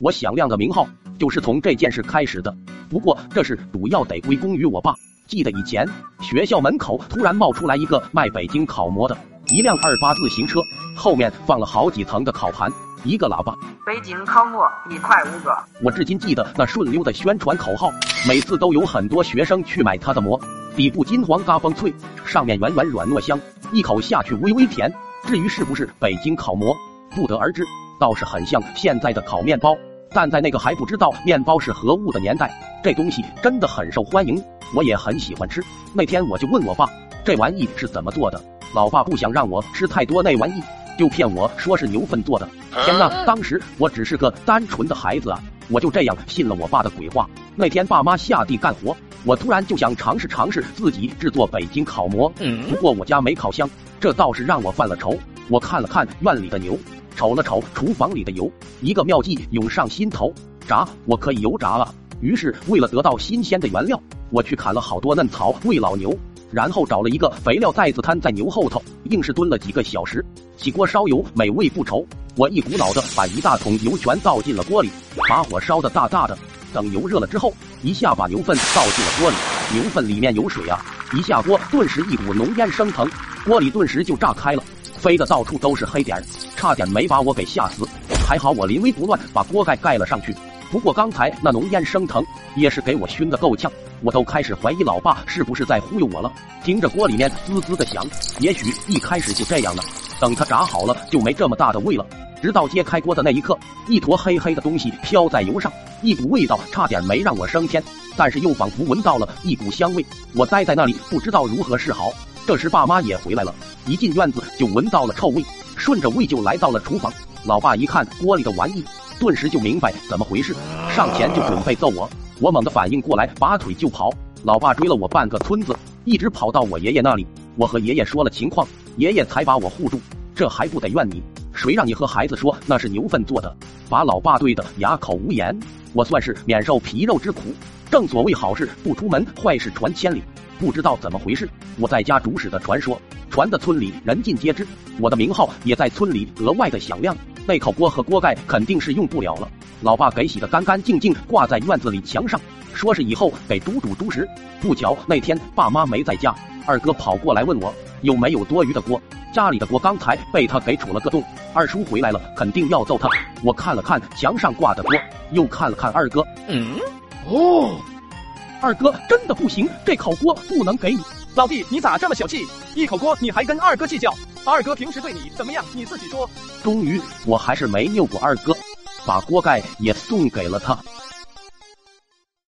我响亮的名号就是从这件事开始的。不过这事主要得归功于我爸。记得以前学校门口突然冒出来一个卖北京烤馍的，一辆二八自行车，后面放了好几层的烤盘，一个喇叭。北京烤馍一块五个。我至今记得那顺溜的宣传口号，每次都有很多学生去买他的馍。底部金黄嘎嘣脆，上面圆圆软糯香，一口下去微微甜。至于是不是北京烤馍，不得而知，倒是很像现在的烤面包。但在那个还不知道面包是何物的年代，这东西真的很受欢迎。我也很喜欢吃。那天我就问我爸，这玩意是怎么做的？老爸不想让我吃太多那玩意，就骗我说是牛粪做的。天呐，当时我只是个单纯的孩子啊，我就这样信了我爸的鬼话。那天爸妈下地干活，我突然就想尝试尝试自己制作北京烤馍。不过我家没烤箱，这倒是让我犯了愁。我看了看院里的牛，瞅了瞅厨房里的油，一个妙计涌上心头：炸，我可以油炸了。于是为了得到新鲜的原料。我去砍了好多嫩草喂老牛，然后找了一个肥料袋子摊在牛后头，硬是蹲了几个小时。起锅烧油，美味不愁。我一股脑的把一大桶油全倒进了锅里，把火烧的大大的。等油热了之后，一下把牛粪倒进了锅里。牛粪里面有水啊，一下锅顿时一股浓烟升腾，锅里顿时就炸开了，飞的到处都是黑点，差点没把我给吓死。还好我临危不乱，把锅盖盖了上去。不过刚才那浓烟升腾，也是给我熏得够呛。我都开始怀疑老爸是不是在忽悠我了。听着锅里面滋滋的响，也许一开始就这样了。等它炸好了，就没这么大的味了。直到揭开锅的那一刻，一坨黑黑的东西飘在油上，一股味道差点没让我升天，但是又仿佛闻到了一股香味。我呆在那里，不知道如何是好。这时爸妈也回来了，一进院子就闻到了臭味，顺着味就来到了厨房。老爸一看锅里的玩意，顿时就明白怎么回事，上前就准备揍我。我猛地反应过来，拔腿就跑。老爸追了我半个村子，一直跑到我爷爷那里。我和爷爷说了情况，爷爷才把我护住。这还不得怨你？谁让你和孩子说那是牛粪做的？把老爸怼的哑口无言。我算是免受皮肉之苦。正所谓好事不出门，坏事传千里。不知道怎么回事，我在家主使的传说传的村里人尽皆知，我的名号也在村里格外的响亮。那口锅和锅盖肯定是用不了了。老爸给洗的干干净净，挂在院子里墙上，说是以后给猪煮猪食。不巧那天爸妈没在家，二哥跑过来问我有没有多余的锅，家里的锅刚才被他给杵了个洞。二叔回来了，肯定要揍他。我看了看墙上挂的锅，又看了看二哥，嗯，哦，二哥真的不行，这口锅不能给你。老弟，你咋这么小气？一口锅你还跟二哥计较？二哥平时对你怎么样？你自己说。终于，我还是没拗过二哥。把锅盖也送给了他。